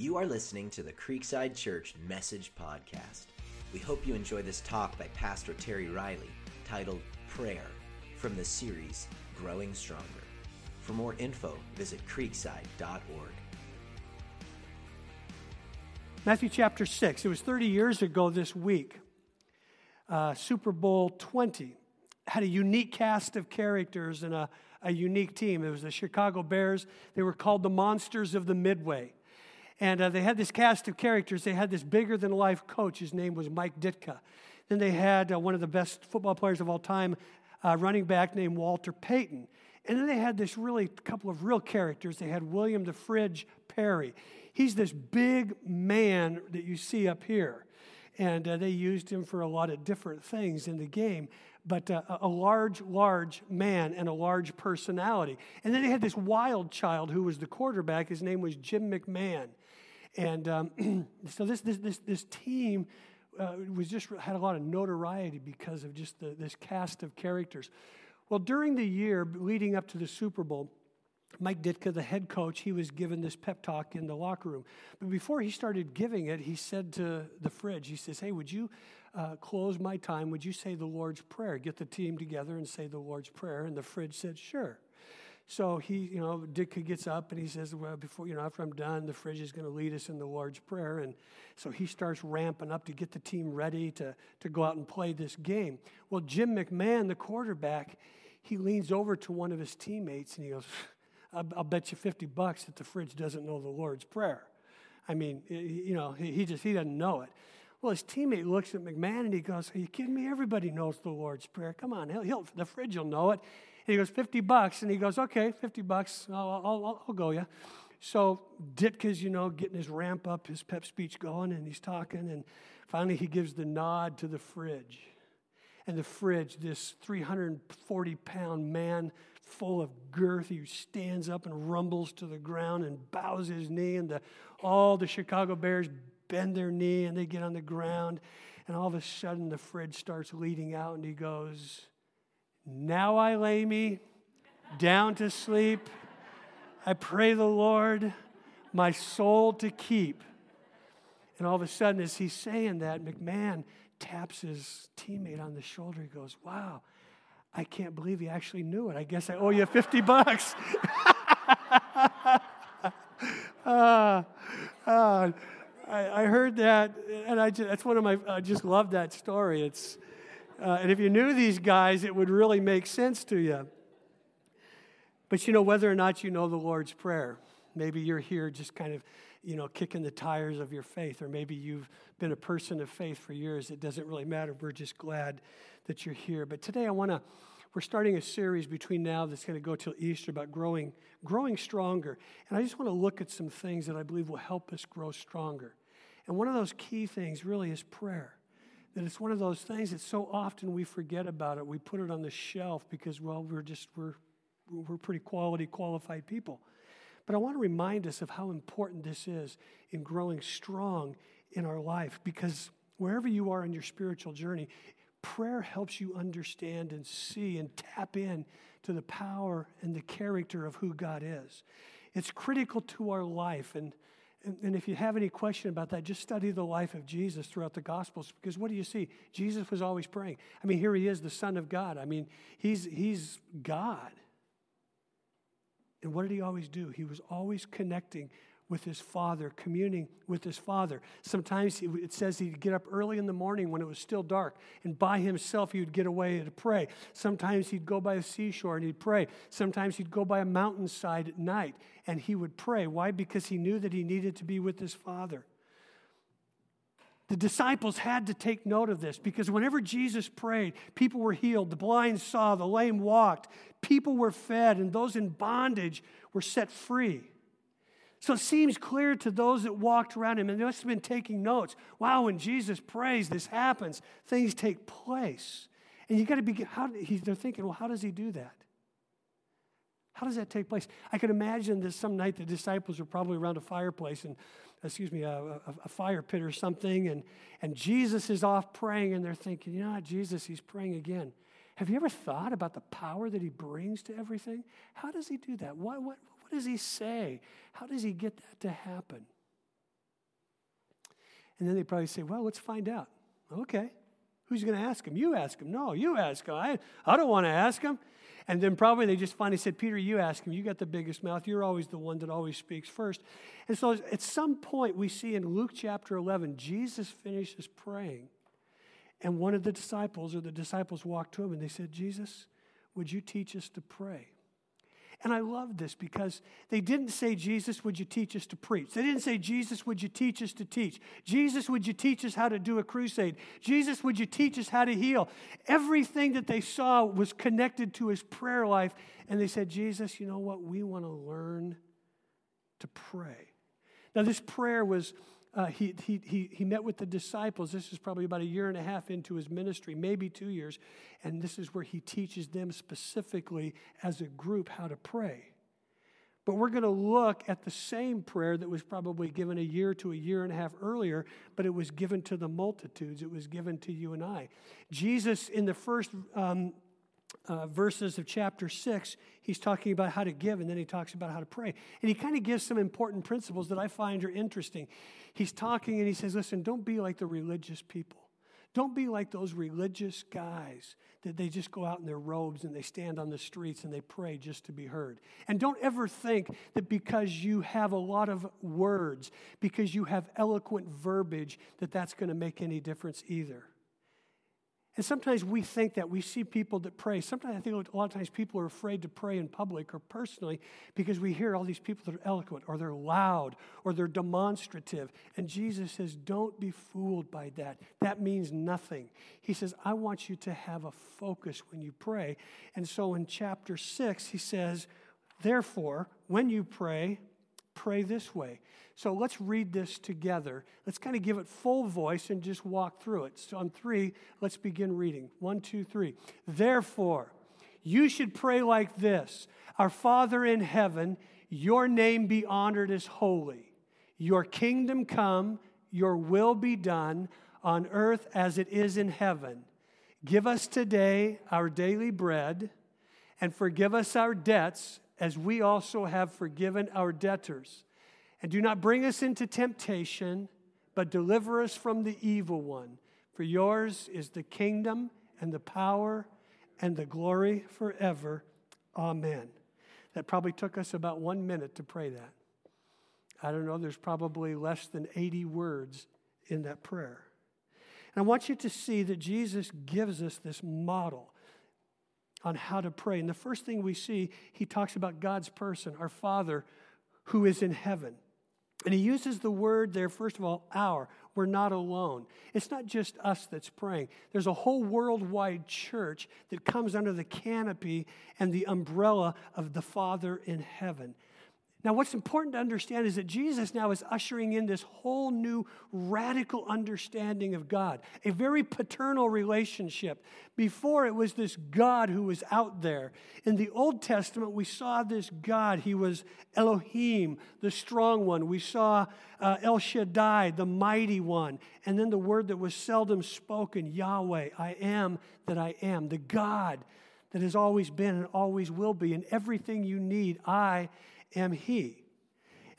You are listening to the Creekside Church Message Podcast. We hope you enjoy this talk by Pastor Terry Riley titled Prayer from the series Growing Stronger. For more info, visit creekside.org. Matthew chapter 6. It was 30 years ago this week. Uh, Super Bowl 20 had a unique cast of characters and a, a unique team. It was the Chicago Bears. They were called the Monsters of the Midway. And uh, they had this cast of characters. They had this bigger than life coach. His name was Mike Ditka. Then they had uh, one of the best football players of all time, uh, running back named Walter Payton. And then they had this really couple of real characters. They had William the Fridge Perry. He's this big man that you see up here. And uh, they used him for a lot of different things in the game but uh, a large, large man and a large personality. And then they had this wild child who was the quarterback. His name was Jim McMahon. And um, so this, this, this, this team uh, was just had a lot of notoriety because of just the, this cast of characters. Well, during the year leading up to the Super Bowl, Mike Ditka, the head coach, he was given this pep talk in the locker room. But before he started giving it, he said to the fridge, he says, Hey, would you uh, close my time? Would you say the Lord's Prayer? Get the team together and say the Lord's Prayer. And the fridge said, Sure. So he, you know, Ditka gets up and he says, Well, before, you know, after I'm done, the fridge is going to lead us in the Lord's Prayer. And so he starts ramping up to get the team ready to, to go out and play this game. Well, Jim McMahon, the quarterback, he leans over to one of his teammates and he goes, I'll, bet you 50 bucks that the fridge doesn't know the Lord's Prayer. I mean, you know, he just, he doesn't know it. Well, his teammate looks at McMahon and he goes, Are you kidding me? Everybody knows the Lord's Prayer. Come on, he'll, he'll, the fridge will know it. And he goes, 50 bucks. And he goes, okay, 50 bucks. I'll, I'll, I'll go, yeah. So Ditka's, you know, getting his ramp up, his pep speech going, and he's talking. And finally, he gives the nod to the fridge. And the fridge, this 340 pound man full of girth, he stands up and rumbles to the ground and bows his knee. And the, all the Chicago Bears bend their knee and they get on the ground. And all of a sudden, the fridge starts leading out, and he goes, now I lay me down to sleep. I pray the Lord my soul to keep. And all of a sudden, as he's saying that, McMahon taps his teammate on the shoulder. He goes, Wow, I can't believe he actually knew it. I guess I owe you 50 bucks. uh, uh, I, I, heard that, and I just, that's one of my, I just love that story. It's, uh, and if you knew these guys, it would really make sense to you. But you know, whether or not you know the Lord's Prayer, maybe you're here just kind of, you know, kicking the tires of your faith, or maybe you've been a person of faith for years. It doesn't really matter. We're just glad that you're here. But today I want to, we're starting a series between now that's going to go till Easter about growing, growing stronger. And I just want to look at some things that I believe will help us grow stronger. And one of those key things really is prayer that it's one of those things that so often we forget about it. We put it on the shelf because, well, we're just, we're, we're pretty quality, qualified people. But I want to remind us of how important this is in growing strong in our life because wherever you are in your spiritual journey, prayer helps you understand and see and tap in to the power and the character of who God is. It's critical to our life. And and, and, if you have any question about that, just study the life of Jesus throughout the Gospels because what do you see? Jesus was always praying. I mean, here he is, the Son of God. I mean, he's, he's God. And what did he always do? He was always connecting with his father, communing with his father. Sometimes it says he'd get up early in the morning when it was still dark, and by himself he would get away to pray. Sometimes he'd go by the seashore and he'd pray. Sometimes he'd go by a mountainside at night and he would pray. Why? Because he knew that he needed to be with his father. The disciples had to take note of this because whenever Jesus prayed, people were healed, the blind saw, the lame walked, people were fed, and those in bondage were set free. So it seems clear to those that walked around him, and they must have been taking notes. Wow, when Jesus prays, this happens. Things take place. And you got to be, how, they're thinking, well, how does he do that? How does that take place? I can imagine that some night the disciples are probably around a fireplace and, excuse me, a, a, a, fire pit or something, and, and Jesus is off praying, and they're thinking, you know what, Jesus, he's praying again. Have you ever thought about the power that he brings to everything? How does he do that? What, what, what does he say? How does he get that to happen? And then they probably say, Well, let's find out. Okay. Who's going to ask him? You ask him. No, you ask him. I, I don't want to ask him. And then probably they just finally said, Peter, you ask him. You got the biggest mouth. You're always the one that always speaks first. And so at some point, we see in Luke chapter 11, Jesus finishes praying. And one of the disciples, or the disciples, walked to him and they said, Jesus, would you teach us to pray? And I love this because they didn't say, Jesus, would you teach us to preach? They didn't say, Jesus, would you teach us to teach? Jesus, would you teach us how to do a crusade? Jesus, would you teach us how to heal? Everything that they saw was connected to his prayer life. And they said, Jesus, you know what? We want to learn to pray. Now, this prayer was uh, he, he, he, he met with the disciples. This is probably about a year and a half into his ministry, maybe two years. And this is where he teaches them specifically as a group how to pray. But we're going to look at the same prayer that was probably given a year to a year and a half earlier, but it was given to the multitudes. It was given to you and I. Jesus, in the first um, uh, verses of chapter 6, he's talking about how to give, and then he talks about how to pray. And he kind of gives some important principles that I find are interesting. He's talking and he says, Listen, don't be like the religious people. Don't be like those religious guys that they just go out in their robes and they stand on the streets and they pray just to be heard. And don't ever think that because you have a lot of words, because you have eloquent verbiage, that that's going to make any difference either. And sometimes we think that we see people that pray. Sometimes I think a lot of times people are afraid to pray in public or personally because we hear all these people that are eloquent or they're loud or they're demonstrative. And Jesus says, Don't be fooled by that. That means nothing. He says, I want you to have a focus when you pray. And so in chapter six, he says, Therefore, when you pray, pray this way. So let's read this together. Let's kind of give it full voice and just walk through it. So on three, let's begin reading. One, two, three. Therefore, you should pray like this Our Father in heaven, your name be honored as holy. Your kingdom come, your will be done on earth as it is in heaven. Give us today our daily bread, and forgive us our debts as we also have forgiven our debtors and do not bring us into temptation, but deliver us from the evil one. For yours is the kingdom and the power and the glory forever. Amen. That probably took us about one minute to pray that. I don't know, there's probably less than 80 words in that prayer. And I want you to see that Jesus gives us this model on how to pray. And the first thing we see, he talks about God's person, our Father who is in heaven. And he uses the word there, first of all, our. We're not alone. It's not just us that's praying. There's a whole worldwide church that comes under the canopy and the umbrella of the Father in heaven. Now, what's important to understand is that Jesus now is ushering in this whole new radical understanding of God, a very paternal relationship. Before, it was this God who was out there. In the Old Testament, we saw this God. He was Elohim, the strong one. We saw uh, El Shaddai, the mighty one. And then the word that was seldom spoken Yahweh, I am that I am, the God that has always been and always will be. And everything you need, I am He.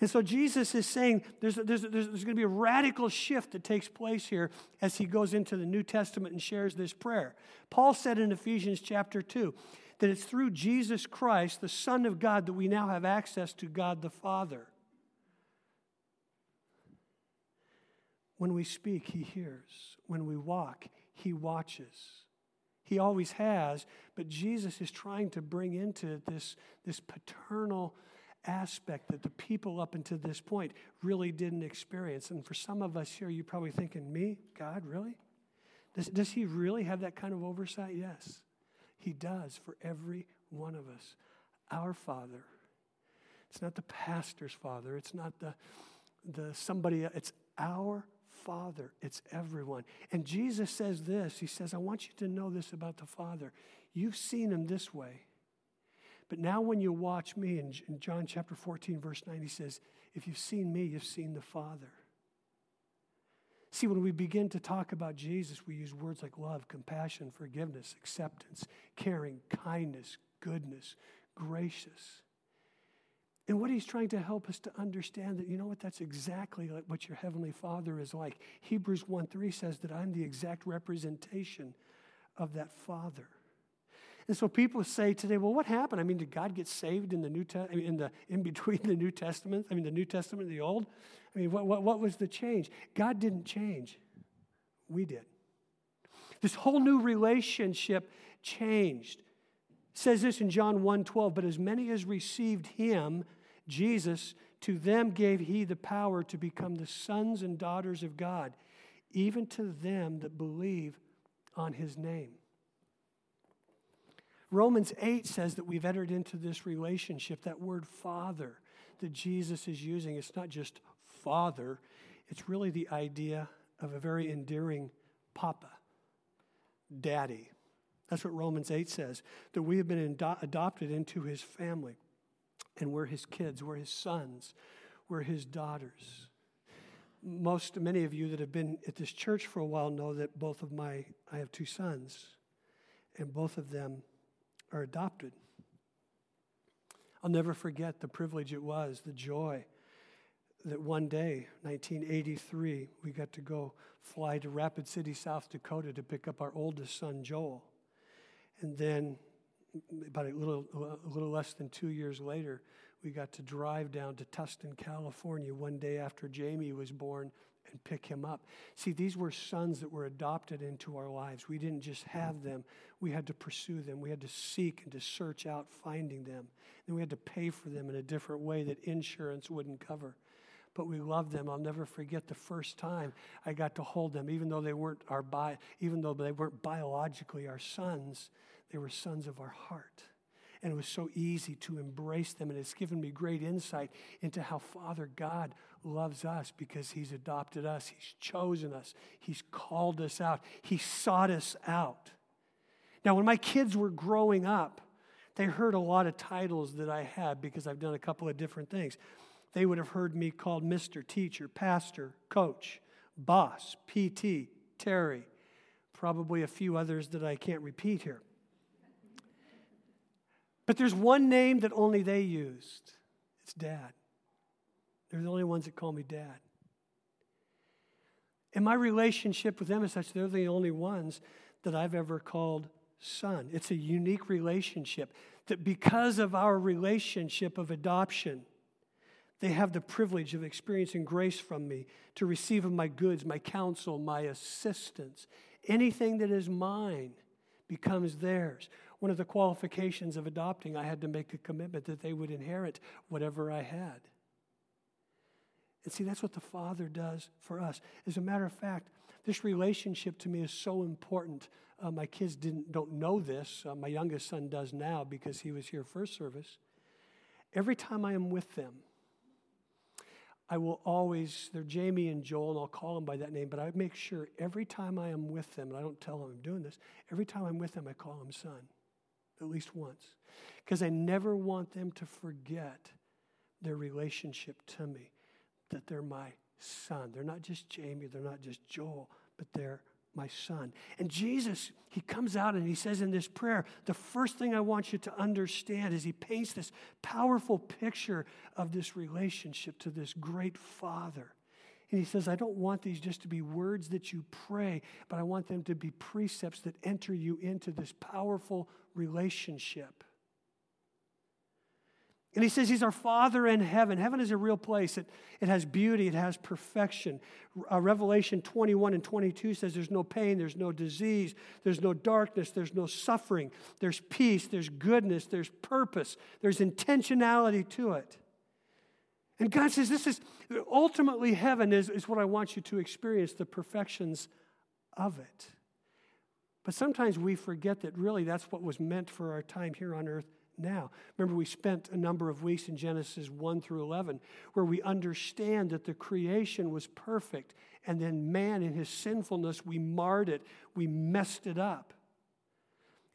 And so Jesus is saying there's, there's, there's, there's going to be a radical shift that takes place here as he goes into the New Testament and shares this prayer. Paul said in Ephesians chapter 2 that it's through Jesus Christ, the Son of God, that we now have access to God the Father. When we speak, he hears. When we walk, he watches. He always has, but Jesus is trying to bring into this, this paternal aspect that the people up until this point really didn't experience. And for some of us here, you're probably thinking, Me? God, really? Does, does He really have that kind of oversight? Yes, He does for every one of us. Our Father. It's not the pastor's father. It's not the, the somebody, it's our Father. It's everyone. And Jesus says this He says, I want you to know this about the Father. You've seen him this way. But now, when you watch me, in, John chapter 14, verse 9, he says, If you've seen me, you've seen the Father. See, when we begin to talk about Jesus, we use words like love, compassion, forgiveness, acceptance, caring, kindness, goodness, gracious. And what he's trying to help us to understand that, you know what, that's exactly like what your heavenly father is like. Hebrews 1 3 says that I'm the exact representation of that father. And so people say today, well, what happened? I mean, did God get saved in the New Te- in the in between the New Testament? I mean, the New Testament and the Old. I mean, what, what, what was the change? God didn't change. We did. This whole new relationship changed. It says this in John 1 12, but as many as received him, Jesus, to them gave he the power to become the sons and daughters of God, even to them that believe on his name. Romans 8 says that we've entered into this relationship. That word father that Jesus is using, it's not just father, it's really the idea of a very endearing papa, daddy. That's what Romans 8 says, that we have been adopted into his family, and we're his kids, we're his sons, we're his daughters. Most, many of you that have been at this church for a while know that both of my, I have two sons, and both of them are adopted. I'll never forget the privilege it was, the joy that one day, 1983, we got to go fly to Rapid City, South Dakota to pick up our oldest son, Joel. And then, about a little, a little less than two years later, we got to drive down to Tustin, California one day after Jamie was born and pick him up. See, these were sons that were adopted into our lives. We didn't just have them, we had to pursue them. We had to seek and to search out finding them. And we had to pay for them in a different way that insurance wouldn't cover. But we loved them. I'll never forget the first time I got to hold them, even though they weren't our bi- even though they weren't biologically our sons, they were sons of our heart and it was so easy to embrace them. And it's given me great insight into how Father God loves us because He's adopted us, He's chosen us, He's called us out, He sought us out. Now, when my kids were growing up, they heard a lot of titles that I had because I've done a couple of different things. They would have heard me called Mr. Teacher, Pastor, Coach, Boss, PT, Terry, probably a few others that I can't repeat here. But there's one name that only they used it's Dad. They're the only ones that call me dad. And my relationship with them is such they're the only ones that I've ever called son. It's a unique relationship that because of our relationship of adoption, they have the privilege of experiencing grace from me to receive of my goods, my counsel, my assistance. Anything that is mine becomes theirs. One of the qualifications of adopting, I had to make a commitment that they would inherit whatever I had. And see, that's what the Father does for us. As a matter of fact, this relationship to me is so important. Uh, my kids didn't don't know this. Uh, my youngest son does now because he was here first service. Every time I am with them, I will always, they're Jamie and Joel, and I'll call them by that name, but I make sure every time I am with them, and I don't tell them I'm doing this, every time I'm with them, I call them son, at least once. Because I never want them to forget their relationship to me that they're my son. They're not just Jamie, they're not just Joel, but they're my son. And Jesus, he comes out and he says in this prayer, the first thing I want you to understand is he paints this powerful picture of this relationship to this great father. And he says, I don't want these just to be words that you pray, but I want them to be precepts that enter you into this powerful relationship. And he says he's our Father in heaven. Heaven is a real place. It, it has beauty, it has perfection. Uh, Revelation 21 and 22 says there's no pain, there's no disease, there's no darkness, there's no suffering, there's peace, there's goodness, there's purpose, there's intentionality to it. And God says, This is ultimately heaven, is, is what I want you to experience the perfections of it. But sometimes we forget that really that's what was meant for our time here on earth now. Remember, we spent a number of weeks in Genesis 1 through 11 where we understand that the creation was perfect, and then man, in his sinfulness, we marred it, we messed it up.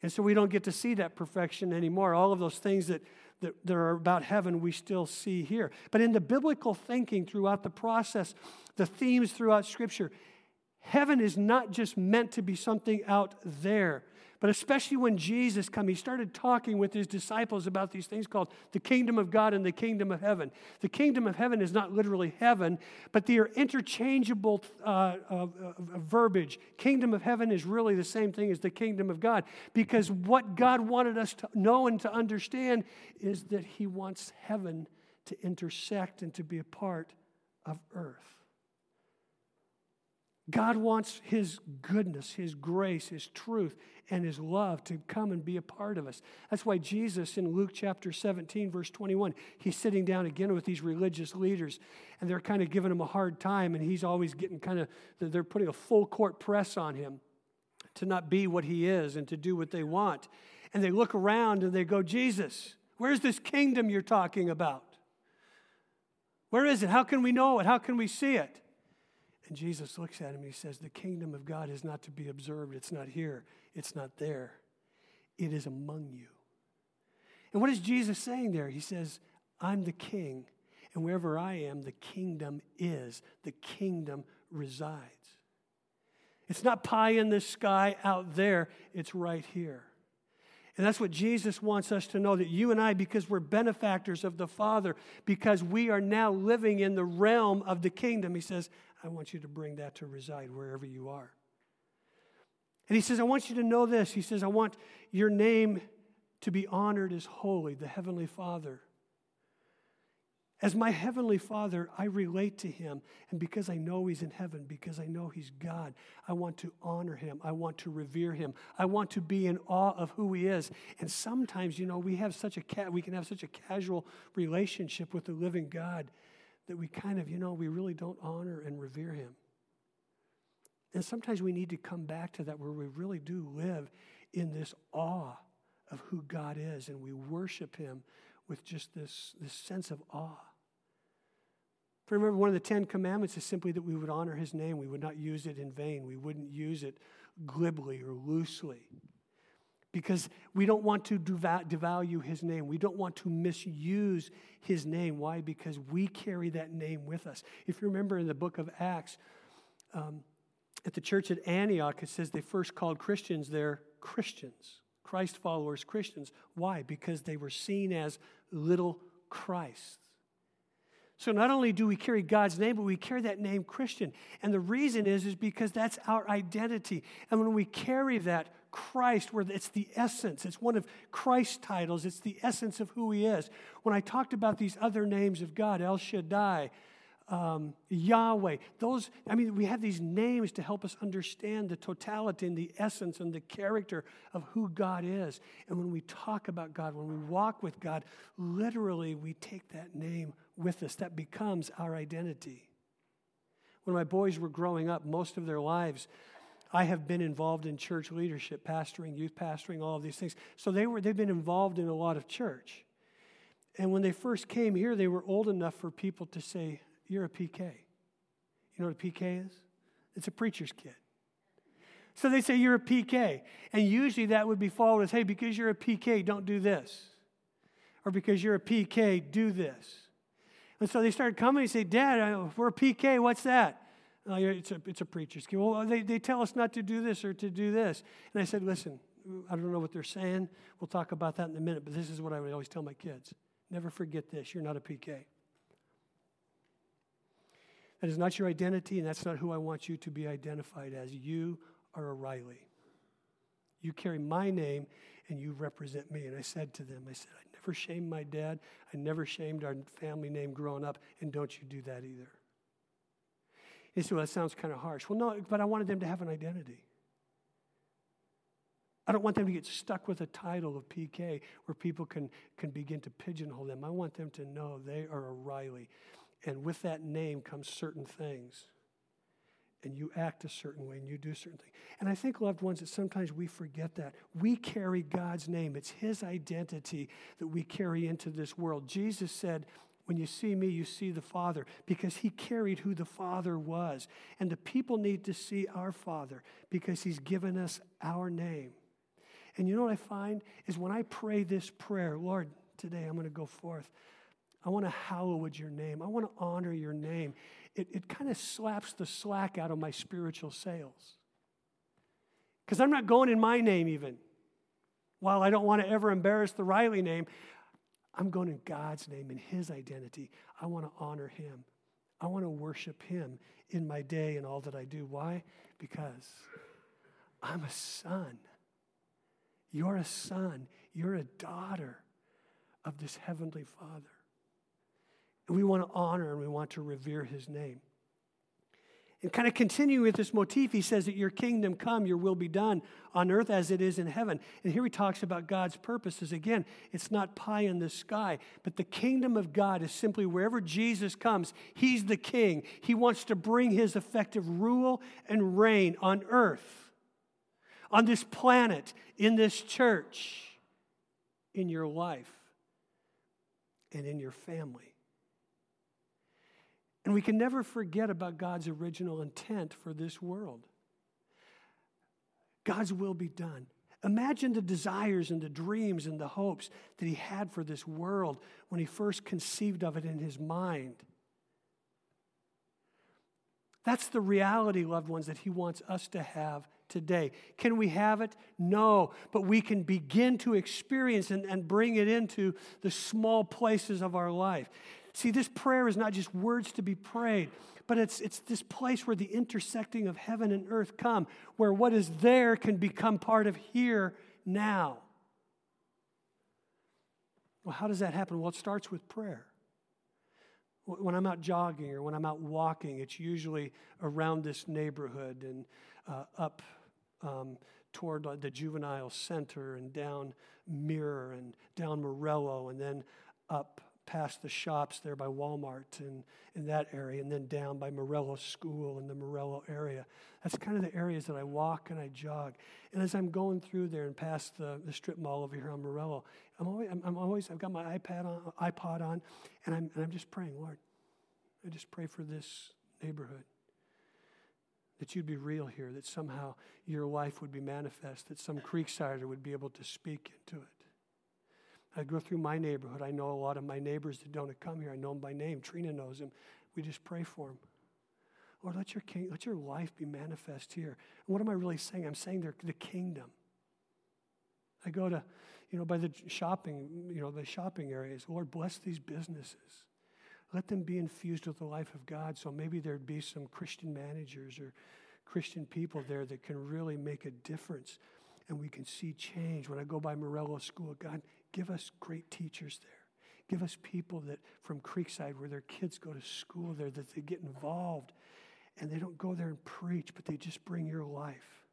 And so we don't get to see that perfection anymore. All of those things that, that, that are about heaven, we still see here. But in the biblical thinking throughout the process, the themes throughout Scripture, Heaven is not just meant to be something out there, but especially when Jesus came, he started talking with his disciples about these things called the kingdom of God and the kingdom of heaven. The kingdom of heaven is not literally heaven, but they are interchangeable uh, uh, uh, verbiage. Kingdom of heaven is really the same thing as the kingdom of God, because what God wanted us to know and to understand is that he wants heaven to intersect and to be a part of earth. God wants His goodness, His grace, His truth, and His love to come and be a part of us. That's why Jesus in Luke chapter 17, verse 21, he's sitting down again with these religious leaders, and they're kind of giving him a hard time, and he's always getting kind of, they're putting a full court press on him to not be what he is and to do what they want. And they look around and they go, Jesus, where's this kingdom you're talking about? Where is it? How can we know it? How can we see it? And Jesus looks at him and he says, The kingdom of God is not to be observed. It's not here. It's not there. It is among you. And what is Jesus saying there? He says, I'm the king. And wherever I am, the kingdom is. The kingdom resides. It's not pie in the sky out there, it's right here. And that's what Jesus wants us to know that you and I, because we're benefactors of the Father, because we are now living in the realm of the kingdom, He says, I want you to bring that to reside wherever you are. And he says, I want you to know this. He says, I want your name to be honored as holy, the Heavenly Father. As my Heavenly Father, I relate to Him. And because I know He's in heaven, because I know He's God, I want to honor Him. I want to revere Him. I want to be in awe of who He is. And sometimes, you know, we have such a ca- we can have such a casual relationship with the living God that we kind of, you know, we really don't honor and revere him. And sometimes we need to come back to that where we really do live in this awe of who God is and we worship him with just this, this sense of awe. For remember, one of the Ten Commandments is simply that we would honor his name. We would not use it in vain. We wouldn't use it glibly or loosely because we don't want to devalue his name. We don't want to misuse his name. Why? Because we carry that name with us. If you remember in the book of Acts, um, at the church at Antioch, it says they first called Christians their Christians, Christ followers, Christians. Why? Because they were seen as little Christ. So not only do we carry God's name, but we carry that name Christian. And the reason is, is because that's our identity. And when we carry that Christ, where it's the essence, it's one of Christ's titles, it's the essence of who he is. When I talked about these other names of God, El Shaddai, um, Yahweh, those, I mean, we have these names to help us understand the totality and the essence and the character of who God is. And when we talk about God, when we walk with God, literally we take that name with us. That becomes our identity. When my boys were growing up, most of their lives, I have been involved in church leadership, pastoring, youth pastoring, all of these things. So they were, they've been involved in a lot of church. And when they first came here, they were old enough for people to say, You're a PK. You know what a PK is? It's a preacher's kid. So they say, You're a PK. And usually that would be followed as, Hey, because you're a PK, don't do this. Or because you're a PK, do this. And so they started coming and say, Dad, we're a PK, what's that? Oh, it's, a, it's a preacher's kid. Well, they, they tell us not to do this or to do this. And I said, listen, I don't know what they're saying. We'll talk about that in a minute, but this is what I would always tell my kids. Never forget this. You're not a PK. That is not your identity, and that's not who I want you to be identified as. You are a Riley. You carry my name, and you represent me. And I said to them, I said, I never shamed my dad. I never shamed our family name growing up, and don't you do that either. He said, Well, that sounds kind of harsh. Well, no, but I wanted them to have an identity. I don't want them to get stuck with a title of PK where people can, can begin to pigeonhole them. I want them to know they are a Riley. And with that name comes certain things. And you act a certain way and you do certain things. And I think, loved ones, that sometimes we forget that. We carry God's name, it's His identity that we carry into this world. Jesus said, when you see me, you see the Father, because he carried who the Father was. And the people need to see our Father because he's given us our name. And you know what I find is when I pray this prayer, Lord, today I'm going to go forth. I want to hallowed your name. I want to honor your name. it, it kind of slaps the slack out of my spiritual sails. Because I'm not going in my name, even. While I don't want to ever embarrass the Riley name, I'm going in God's name, in His identity. I want to honor Him. I want to worship Him in my day and all that I do. Why? Because I'm a son. You're a son. You're a daughter of this Heavenly Father. And we want to honor and we want to revere His name. And kind of continuing with this motif, he says that your kingdom come, your will be done on earth as it is in heaven. And here he talks about God's purposes. Again, it's not pie in the sky, but the kingdom of God is simply wherever Jesus comes, he's the king. He wants to bring his effective rule and reign on earth, on this planet, in this church, in your life, and in your family. And we can never forget about God's original intent for this world. God's will be done. Imagine the desires and the dreams and the hopes that he had for this world when he first conceived of it in his mind. That's the reality, loved ones, that he wants us to have today. Can we have it? No, but we can begin to experience and, and bring it into the small places of our life. See, this prayer is not just words to be prayed, but it's, it's this place where the intersecting of heaven and earth come, where what is there can become part of here now. Well, how does that happen? Well, it starts with prayer. When I'm out jogging or when I'm out walking, it's usually around this neighborhood and uh, up um, toward the juvenile center and down Mirror and down Morello and then up past the shops there by Walmart and in that area, and then down by Morello School in the Morello area. That's kind of the areas that I walk and I jog. And as I'm going through there and past the, the strip mall over here on Morello, I'm always, I'm, I'm always I've got my iPad on, iPod on, and I'm, and I'm just praying, Lord, I just pray for this neighborhood. That you'd be real here, that somehow your life would be manifest, that some Creeksider would be able to speak into it. I go through my neighborhood. I know a lot of my neighbors that don't come here. I know them by name. Trina knows them. We just pray for them. Lord, let your, king, let your life be manifest here. And what am I really saying? I'm saying the kingdom. I go to, you know, by the shopping, you know, the shopping areas. Lord, bless these businesses. Let them be infused with the life of God. So maybe there'd be some Christian managers or Christian people there that can really make a difference and we can see change. When I go by Morello School, God, Give us great teachers there. Give us people that from Creekside, where their kids go to school there, that they get involved and they don't go there and preach, but they just bring your life.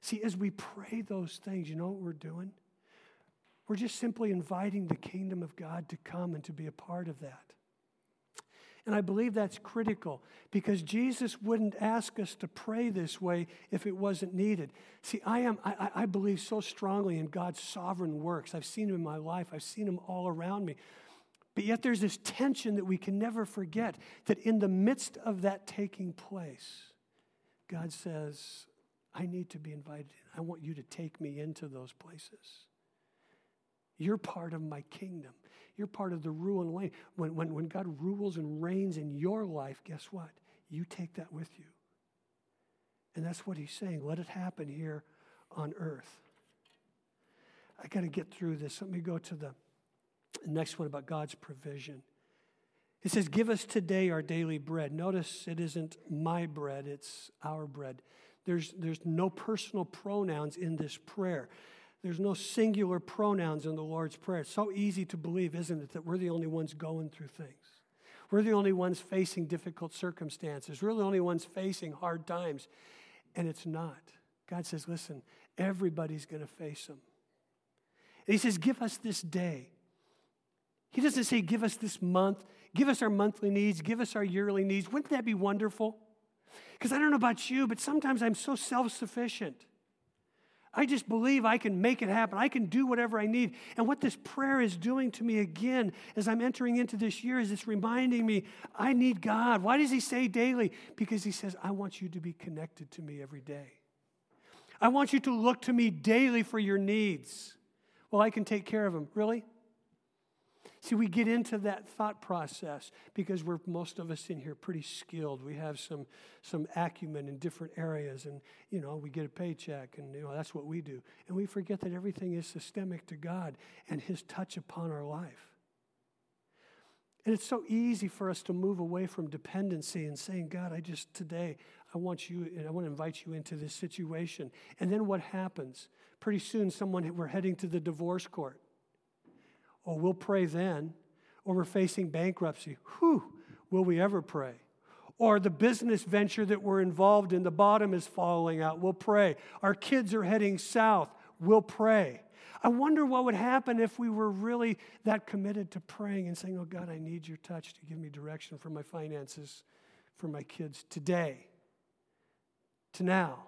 See, as we pray those things, you know what we're doing? We're just simply inviting the kingdom of God to come and to be a part of that. And I believe that's critical because Jesus wouldn't ask us to pray this way if it wasn't needed. See, I, am, I, I believe so strongly in God's sovereign works. I've seen them in my life, I've seen them all around me. But yet there's this tension that we can never forget that in the midst of that taking place, God says, I need to be invited in. I want you to take me into those places. You're part of my kingdom. You're part of the rule and reign. When, when, when God rules and reigns in your life, guess what? You take that with you. And that's what he's saying. Let it happen here on earth. I got to get through this. Let me go to the next one about God's provision. It says, Give us today our daily bread. Notice it isn't my bread, it's our bread. There's, there's no personal pronouns in this prayer. There's no singular pronouns in the Lord's Prayer. It's so easy to believe, isn't it, that we're the only ones going through things. We're the only ones facing difficult circumstances. We're the only ones facing hard times. And it's not. God says, listen, everybody's going to face them. And He says, give us this day. He doesn't say, give us this month, give us our monthly needs, give us our yearly needs. Wouldn't that be wonderful? Because I don't know about you, but sometimes I'm so self sufficient. I just believe I can make it happen. I can do whatever I need. And what this prayer is doing to me again as I'm entering into this year is it's reminding me I need God. Why does He say daily? Because He says, I want you to be connected to me every day. I want you to look to me daily for your needs. Well, I can take care of them. Really? See, we get into that thought process because we're most of us in here pretty skilled. We have some some acumen in different areas, and you know we get a paycheck, and you know that's what we do. And we forget that everything is systemic to God and His touch upon our life. And it's so easy for us to move away from dependency and saying, God, I just today I want you, and I want to invite you into this situation. And then what happens? Pretty soon, someone we're heading to the divorce court or we'll pray then, or we're facing bankruptcy. Whew, will we ever pray? Or the business venture that we're involved in, the bottom is falling out. We'll pray. Our kids are heading south. We'll pray. I wonder what would happen if we were really that committed to praying and saying, Oh God, I need your touch to give me direction for my finances, for my kids today, to now.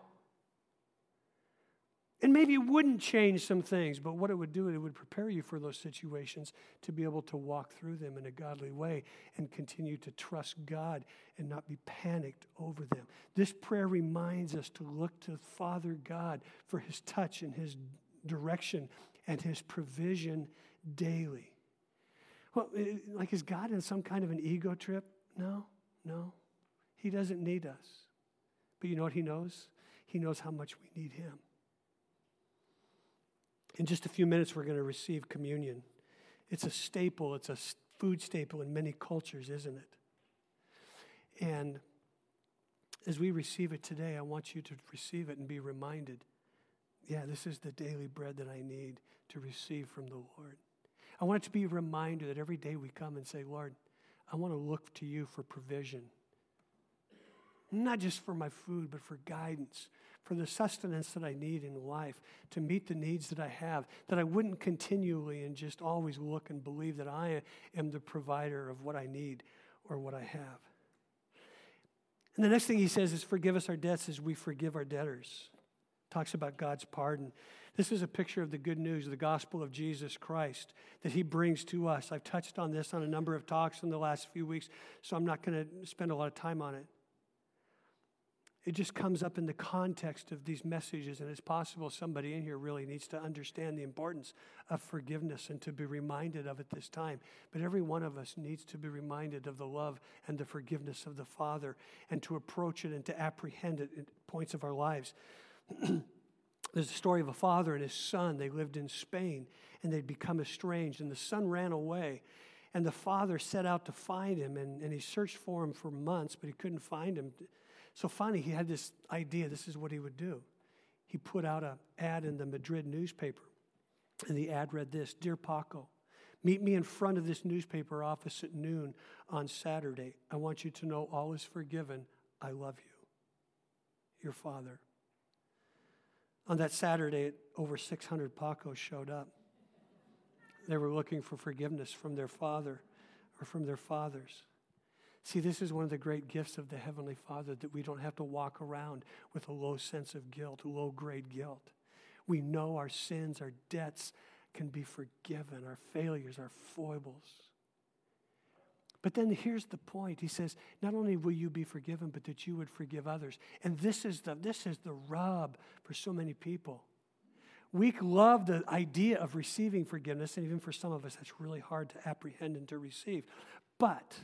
And maybe it wouldn't change some things, but what it would do, it would prepare you for those situations to be able to walk through them in a godly way and continue to trust God and not be panicked over them. This prayer reminds us to look to Father God for his touch and his direction and his provision daily. Well, eh, like is God in some kind of an ego trip? No, no. He doesn't need us. But you know what he knows? He knows how much we need him. In just a few minutes, we're going to receive communion. It's a staple, it's a food staple in many cultures, isn't it? And as we receive it today, I want you to receive it and be reminded yeah, this is the daily bread that I need to receive from the Lord. I want it to be a reminder that every day we come and say, Lord, I want to look to you for provision. Not just for my food, but for guidance, for the sustenance that I need in life to meet the needs that I have, that I wouldn't continually and just always look and believe that I am the provider of what I need or what I have. And the next thing he says is, Forgive us our debts as we forgive our debtors. Talks about God's pardon. This is a picture of the good news, the gospel of Jesus Christ that he brings to us. I've touched on this on a number of talks in the last few weeks, so I'm not going to spend a lot of time on it it just comes up in the context of these messages, and it's possible somebody in here really needs to understand the importance of forgiveness and to be reminded of it this time. But every one of us needs to be reminded of the love and the forgiveness of the Father and to approach it and to apprehend it at points of our lives. There's a story of a father and his son. They lived in Spain and they'd become estranged, and the son ran away. And the father set out to find him, and, and he searched for him for months, but he couldn't find him. So finally, he had this idea this is what he would do. He put out an ad in the Madrid newspaper, and the ad read this Dear Paco, meet me in front of this newspaper office at noon on Saturday. I want you to know all is forgiven. I love you. Your father. On that Saturday, over 600 Pacos showed up. They were looking for forgiveness from their father or from their fathers. See, this is one of the great gifts of the Heavenly Father that we don't have to walk around with a low sense of guilt, low grade guilt. We know our sins, our debts can be forgiven, our failures, our foibles. But then here's the point. He says, not only will you be forgiven, but that you would forgive others. And this is the, this is the rub for so many people. We love the idea of receiving forgiveness, and even for some of us, that's really hard to apprehend and to receive. But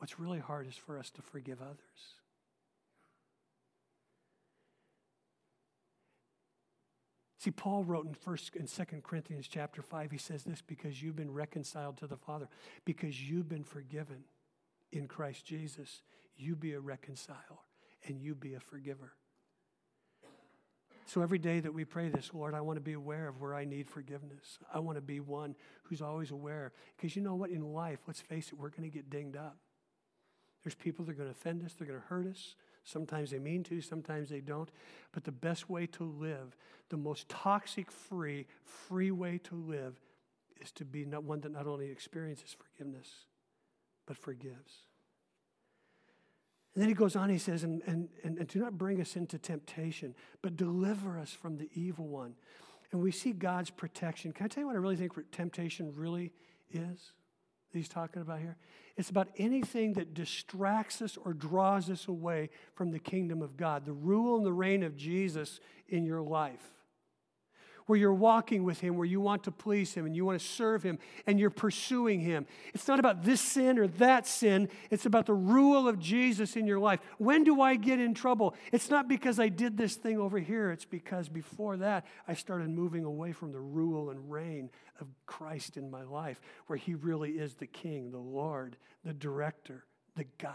What's really hard is for us to forgive others. See, Paul wrote in first and second Corinthians chapter 5, he says this because you've been reconciled to the Father, because you've been forgiven in Christ Jesus, you be a reconciler and you be a forgiver. So every day that we pray this, Lord, I want to be aware of where I need forgiveness. I want to be one who's always aware. Because you know what? In life, let's face it, we're going to get dinged up. There's people that are going to offend us, they're going to hurt us. Sometimes they mean to, sometimes they don't. But the best way to live, the most toxic free, free way to live, is to be not one that not only experiences forgiveness, but forgives. And then he goes on, he says, and, and, and, and do not bring us into temptation, but deliver us from the evil one. And we see God's protection. Can I tell you what I really think temptation really is? That he's talking about here? It's about anything that distracts us or draws us away from the kingdom of God, the rule and the reign of Jesus in your life. Where you're walking with Him, where you want to please Him and you want to serve Him and you're pursuing Him. It's not about this sin or that sin, it's about the rule of Jesus in your life. When do I get in trouble? It's not because I did this thing over here, it's because before that I started moving away from the rule and reign of Christ in my life, where He really is the King, the Lord, the director, the guide.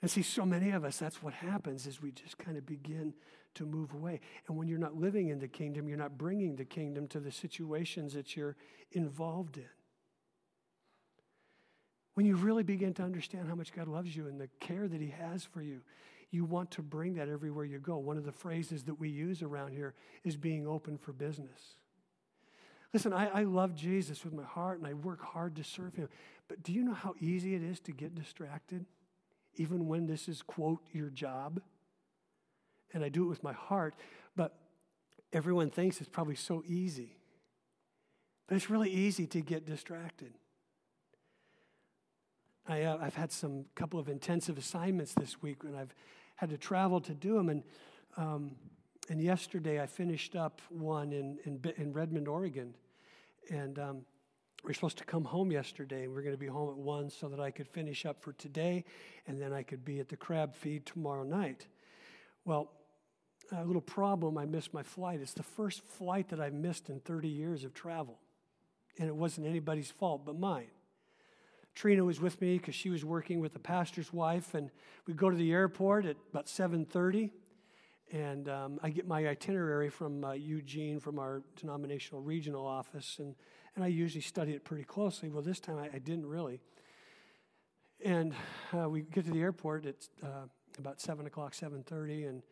And see, so many of us, that's what happens is we just kind of begin to move away. And when you're not living in the kingdom, you're not bringing the kingdom to the situations that you're involved in. When you really begin to understand how much God loves you and the care that He has for you, you want to bring that everywhere you go. One of the phrases that we use around here is being open for business. Listen, I, I love Jesus with my heart and I work hard to serve Him. But do you know how easy it is to get distracted? even when this is, quote, your job. And I do it with my heart, but everyone thinks it's probably so easy. But it's really easy to get distracted. I, uh, I've had some couple of intensive assignments this week, and I've had to travel to do them. And, um, and yesterday I finished up one in, in, in Redmond, Oregon. And um, we are supposed to come home yesterday, and we are going to be home at 1 so that I could finish up for today, and then I could be at the crab feed tomorrow night. Well, a little problem, I missed my flight. It's the first flight that I've missed in 30 years of travel, and it wasn't anybody's fault but mine. Trina was with me because she was working with the pastor's wife, and we go to the airport at about 7:30, and um, I get my itinerary from uh, Eugene from our denominational regional office, and and I usually study it pretty closely. Well, this time I, I didn't really. And uh, we get to the airport at uh, about 7 o'clock, 7.30, and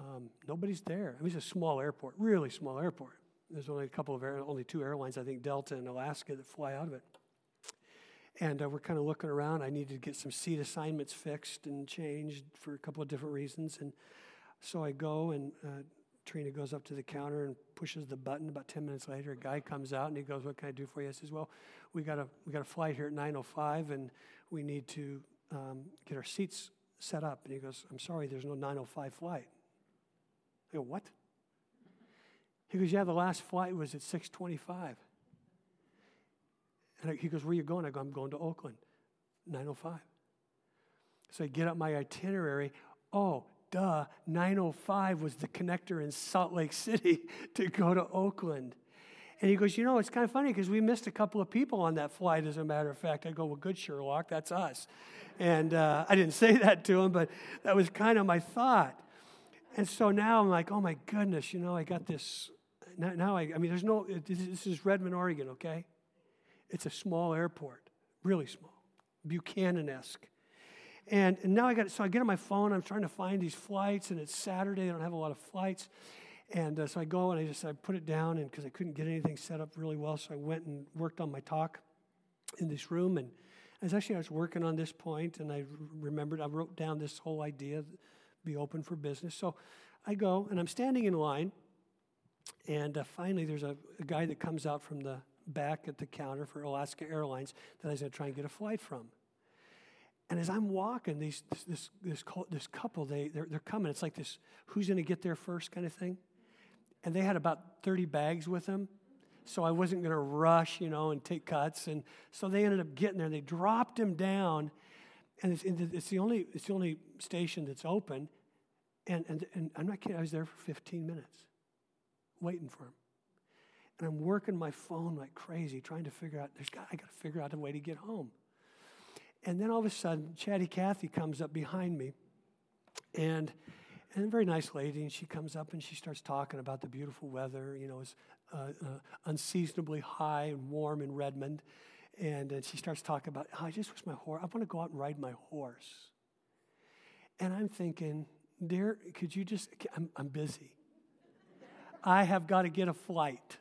um, nobody's there. I mean, it's a small airport, really small airport. There's only a couple of, air, only two airlines, I think Delta and Alaska, that fly out of it. And uh, we're kind of looking around. I needed to get some seat assignments fixed and changed for a couple of different reasons. And so I go, and uh, Trina goes up to the counter and pushes the button. About 10 minutes later, a guy comes out and he goes, What can I do for you? I says, Well, we got a, we got a flight here at 9.05 and we need to um, get our seats set up. And he goes, I'm sorry, there's no 9.05 flight. I go, What? He goes, Yeah, the last flight was at 6.25. And he goes, Where are you going? I go, I'm going to Oakland, 9.05. So I get up my itinerary. Oh, duh, 905 was the connector in Salt Lake City to go to Oakland. And he goes, You know, it's kind of funny because we missed a couple of people on that flight, as a matter of fact. I go, Well, good, Sherlock, that's us. And uh, I didn't say that to him, but that was kind of my thought. And so now I'm like, Oh my goodness, you know, I got this. Now, now I, I mean, there's no, this is Redmond, Oregon, okay? It's a small airport, really small, Buchanan esque. And, and now I got, so I get on my phone, I'm trying to find these flights, and it's Saturday, I don't have a lot of flights. And uh, so I go and I just I put it down, and because I couldn't get anything set up really well, so I went and worked on my talk in this room. And as actually I was working on this point, and I remembered I wrote down this whole idea, be open for business. So I go and I'm standing in line, and uh, finally there's a, a guy that comes out from the back at the counter for Alaska Airlines that I was going to try and get a flight from. And as I'm walking, these, this, this, this, this couple, they, they're, they're coming. It's like this who's going to get there first kind of thing. And they had about 30 bags with them. So I wasn't going to rush, you know, and take cuts. And so they ended up getting there. They dropped him down. And it's, it's, the, only, it's the only station that's open. And, and, and I'm not kidding, I was there for 15 minutes waiting for him. And I'm working my phone like crazy, trying to figure out, there's got, I got to figure out a way to get home. And then all of a sudden, Chatty Cathy comes up behind me, and and a very nice lady, and she comes up and she starts talking about the beautiful weather. You know, it's uh, uh, unseasonably high and warm in Redmond, and, and she starts talking about, oh, I just wish my horse. I want to go out and ride my horse. And I'm thinking, dear, could you just? I'm, I'm busy. I have got to get a flight.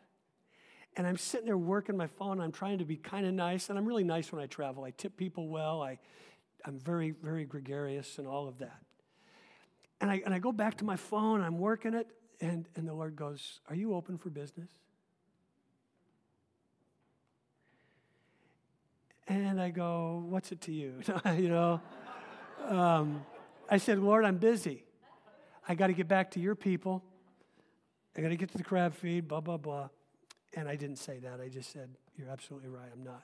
And I'm sitting there working my phone. I'm trying to be kind of nice, and I'm really nice when I travel. I tip people well. I, I'm very, very gregarious and all of that. And I, and I go back to my phone, I'm working it, and, and the Lord goes, Are you open for business? And I go, What's it to you? you know? Um, I said, Lord, I'm busy. I got to get back to your people I got to get to the crab feed, blah, blah, blah. And I didn't say that. I just said, You're absolutely right, I'm not.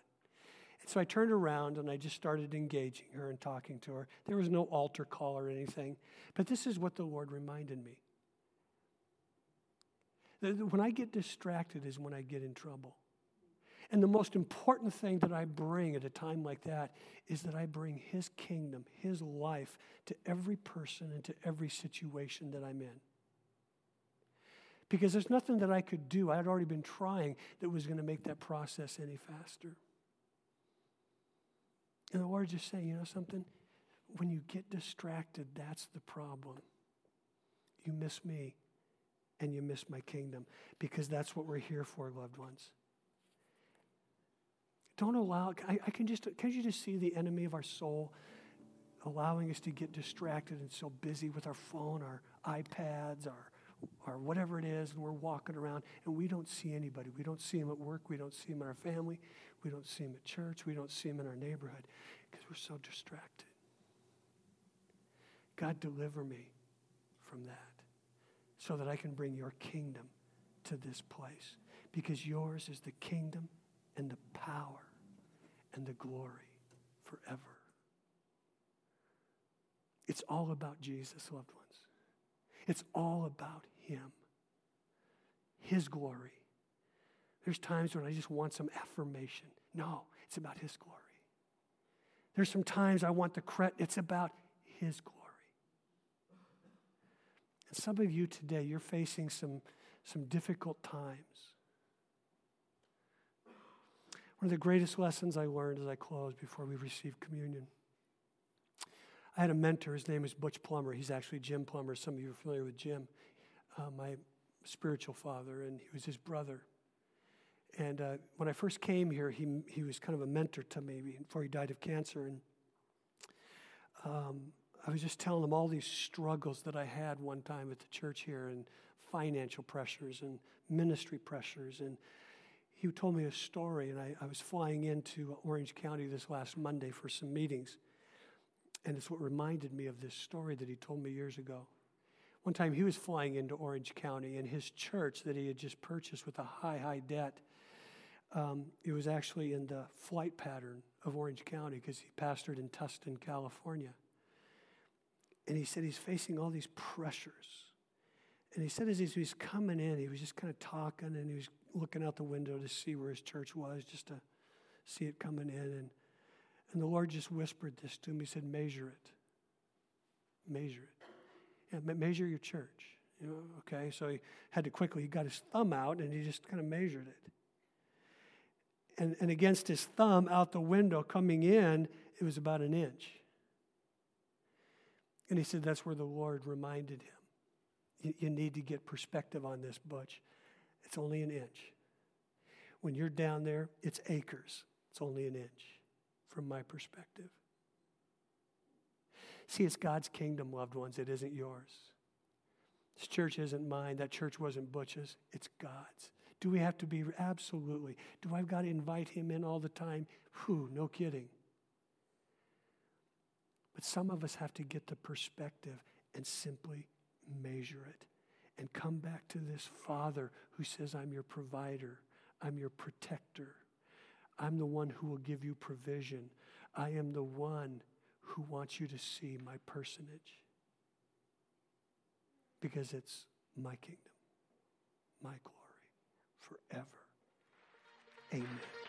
And so I turned around and I just started engaging her and talking to her. There was no altar call or anything. But this is what the Lord reminded me. When I get distracted is when I get in trouble. And the most important thing that I bring at a time like that is that I bring His kingdom, His life to every person and to every situation that I'm in. Because there's nothing that I could do, I had already been trying, that was going to make that process any faster. And the Lord just saying, you know something? When you get distracted, that's the problem. You miss me and you miss my kingdom because that's what we're here for, loved ones. Don't allow, I, I can just, can you just see the enemy of our soul allowing us to get distracted and so busy with our phone, our iPads, our, or whatever it is, and we're walking around and we don't see anybody. We don't see him at work. We don't see him in our family. We don't see him at church. We don't see him in our neighborhood because we're so distracted. God, deliver me from that so that I can bring your kingdom to this place because yours is the kingdom and the power and the glory forever. It's all about Jesus, loved ones. It's all about Him, His glory. There's times when I just want some affirmation. No, it's about His glory. There's some times I want the credit. It's about His glory. And some of you today, you're facing some, some difficult times. One of the greatest lessons I learned as I closed before we received communion. I had a mentor, his name is Butch Plummer. He's actually Jim Plummer. Some of you are familiar with Jim, uh, my spiritual father, and he was his brother. And uh, when I first came here, he, he was kind of a mentor to me before he died of cancer. And um, I was just telling him all these struggles that I had one time at the church here, and financial pressures and ministry pressures. And he told me a story, and I, I was flying into Orange County this last Monday for some meetings. And it's what reminded me of this story that he told me years ago. One time he was flying into Orange County, and his church that he had just purchased with a high, high debt, um, it was actually in the flight pattern of Orange County because he pastored in Tustin, California. And he said he's facing all these pressures. And he said as he was coming in, he was just kind of talking and he was looking out the window to see where his church was, just to see it coming in. And and the Lord just whispered this to him. He said, Measure it. Measure it. Yeah, measure your church. You know, okay, so he had to quickly, he got his thumb out and he just kind of measured it. And, and against his thumb out the window coming in, it was about an inch. And he said, That's where the Lord reminded him. You, you need to get perspective on this, Butch. It's only an inch. When you're down there, it's acres. It's only an inch from my perspective. See, it's God's kingdom, loved ones. It isn't yours. This church isn't mine. That church wasn't Butch's. It's God's. Do we have to be? Absolutely. Do I've got to invite him in all the time? Whew, no kidding. But some of us have to get the perspective and simply measure it and come back to this Father who says, I'm your provider, I'm your protector, I'm the one who will give you provision. I am the one who wants you to see my personage. Because it's my kingdom, my glory, forever. Amen.